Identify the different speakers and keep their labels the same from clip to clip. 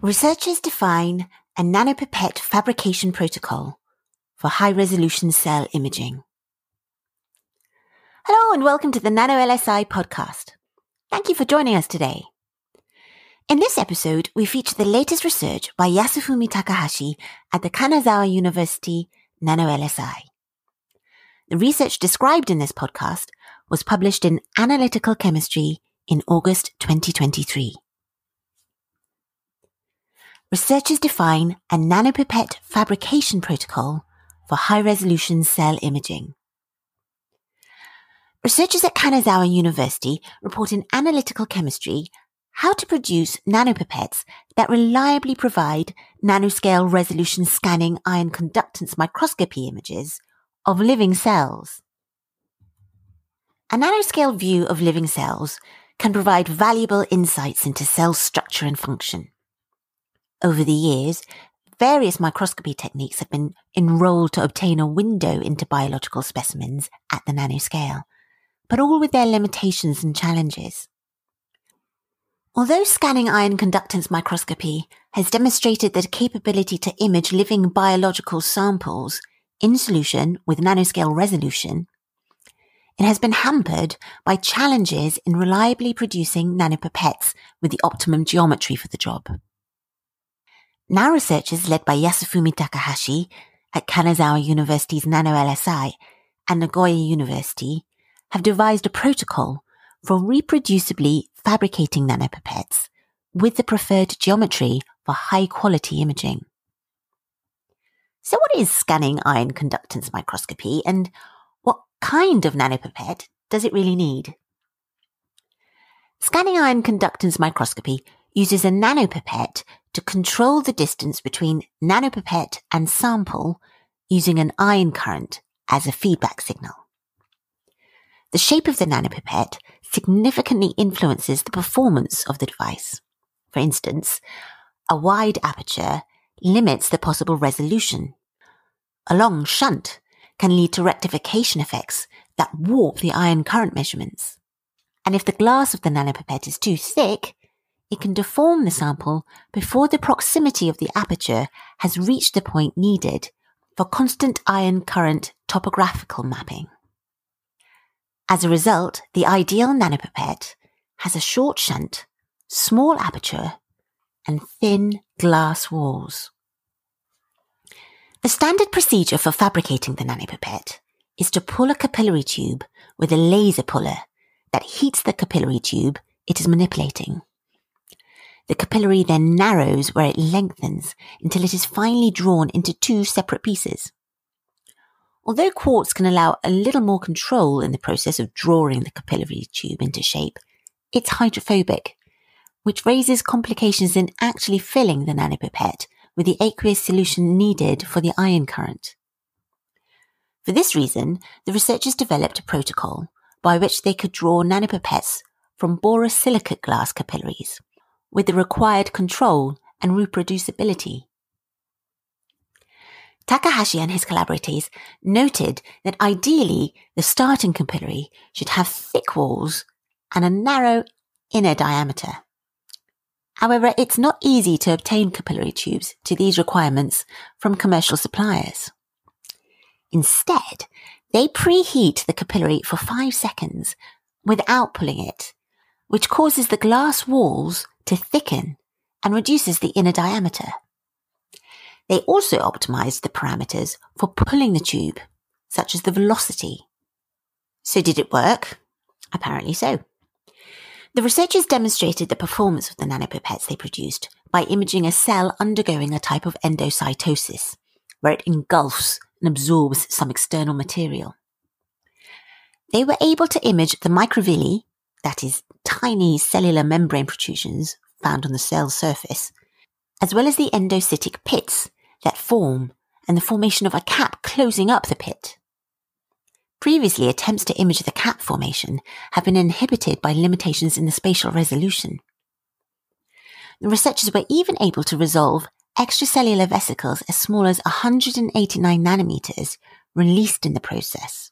Speaker 1: Researchers define a nanopipette fabrication protocol for high resolution cell imaging. Hello and welcome to the Nano LSI podcast. Thank you for joining us today. In this episode, we feature the latest research by Yasufumi Takahashi at the Kanazawa University Nano LSI. The research described in this podcast was published in Analytical Chemistry in August 2023. Researchers define a nanopipette fabrication protocol for high resolution cell imaging. Researchers at Kanazawa University report in Analytical Chemistry how to produce nanopipettes that reliably provide nanoscale resolution scanning ion conductance microscopy images of living cells. A nanoscale view of living cells can provide valuable insights into cell structure and function. Over the years, various microscopy techniques have been enrolled to obtain a window into biological specimens at the nanoscale, but all with their limitations and challenges. Although scanning ion conductance microscopy has demonstrated the capability to image living biological samples in solution with nanoscale resolution, it has been hampered by challenges in reliably producing nanopipettes with the optimum geometry for the job. Now researchers led by Yasufumi Takahashi at Kanazawa University's Nano LSI and Nagoya University have devised a protocol for reproducibly fabricating nanopipettes with the preferred geometry for high quality imaging. So what is scanning ion conductance microscopy and what kind of nanopipette does it really need? Scanning ion conductance microscopy uses a nanopipette to control the distance between nanopipette and sample using an ion current as a feedback signal. The shape of the nanopipette significantly influences the performance of the device. For instance, a wide aperture limits the possible resolution. A long shunt can lead to rectification effects that warp the ion current measurements. And if the glass of the nanopipette is too thick, it can deform the sample before the proximity of the aperture has reached the point needed for constant ion current topographical mapping. As a result, the ideal nanopipette has a short shunt, small aperture, and thin glass walls. The standard procedure for fabricating the nanopipette is to pull a capillary tube with a laser puller that heats the capillary tube it is manipulating. The capillary then narrows where it lengthens until it is finally drawn into two separate pieces. Although quartz can allow a little more control in the process of drawing the capillary tube into shape, it's hydrophobic, which raises complications in actually filling the nanopipette with the aqueous solution needed for the ion current. For this reason, the researchers developed a protocol by which they could draw nanopipettes from borosilicate glass capillaries with the required control and reproducibility Takahashi and his collaborators noted that ideally the starting capillary should have thick walls and a narrow inner diameter. However, it's not easy to obtain capillary tubes to these requirements from commercial suppliers. Instead, they preheat the capillary for five seconds without pulling it, which causes the glass walls to thicken and reduces the inner diameter. They also optimized the parameters for pulling the tube, such as the velocity. So did it work? Apparently so. The researchers demonstrated the performance of the nanopipettes they produced by imaging a cell undergoing a type of endocytosis, where it engulfs and absorbs some external material. They were able to image the microvilli, that is, tiny cellular membrane protrusions found on the cell surface, as well as the endocytic pits, that form and the formation of a cap closing up the pit. Previously, attempts to image the cap formation have been inhibited by limitations in the spatial resolution. The researchers were even able to resolve extracellular vesicles as small as 189 nanometers released in the process.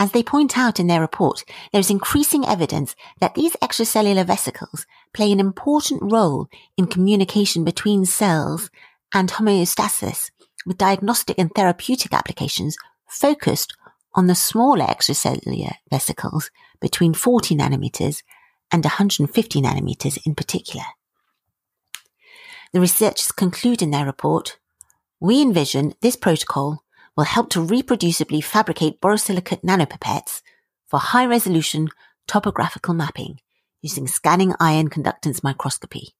Speaker 1: As they point out in their report, there is increasing evidence that these extracellular vesicles play an important role in communication between cells and homeostasis with diagnostic and therapeutic applications focused on the smaller extracellular vesicles between 40 nanometers and 150 nanometers in particular. The researchers conclude in their report, we envision this protocol will help to reproducibly fabricate borosilicate nanopipettes for high resolution topographical mapping using scanning ion conductance microscopy.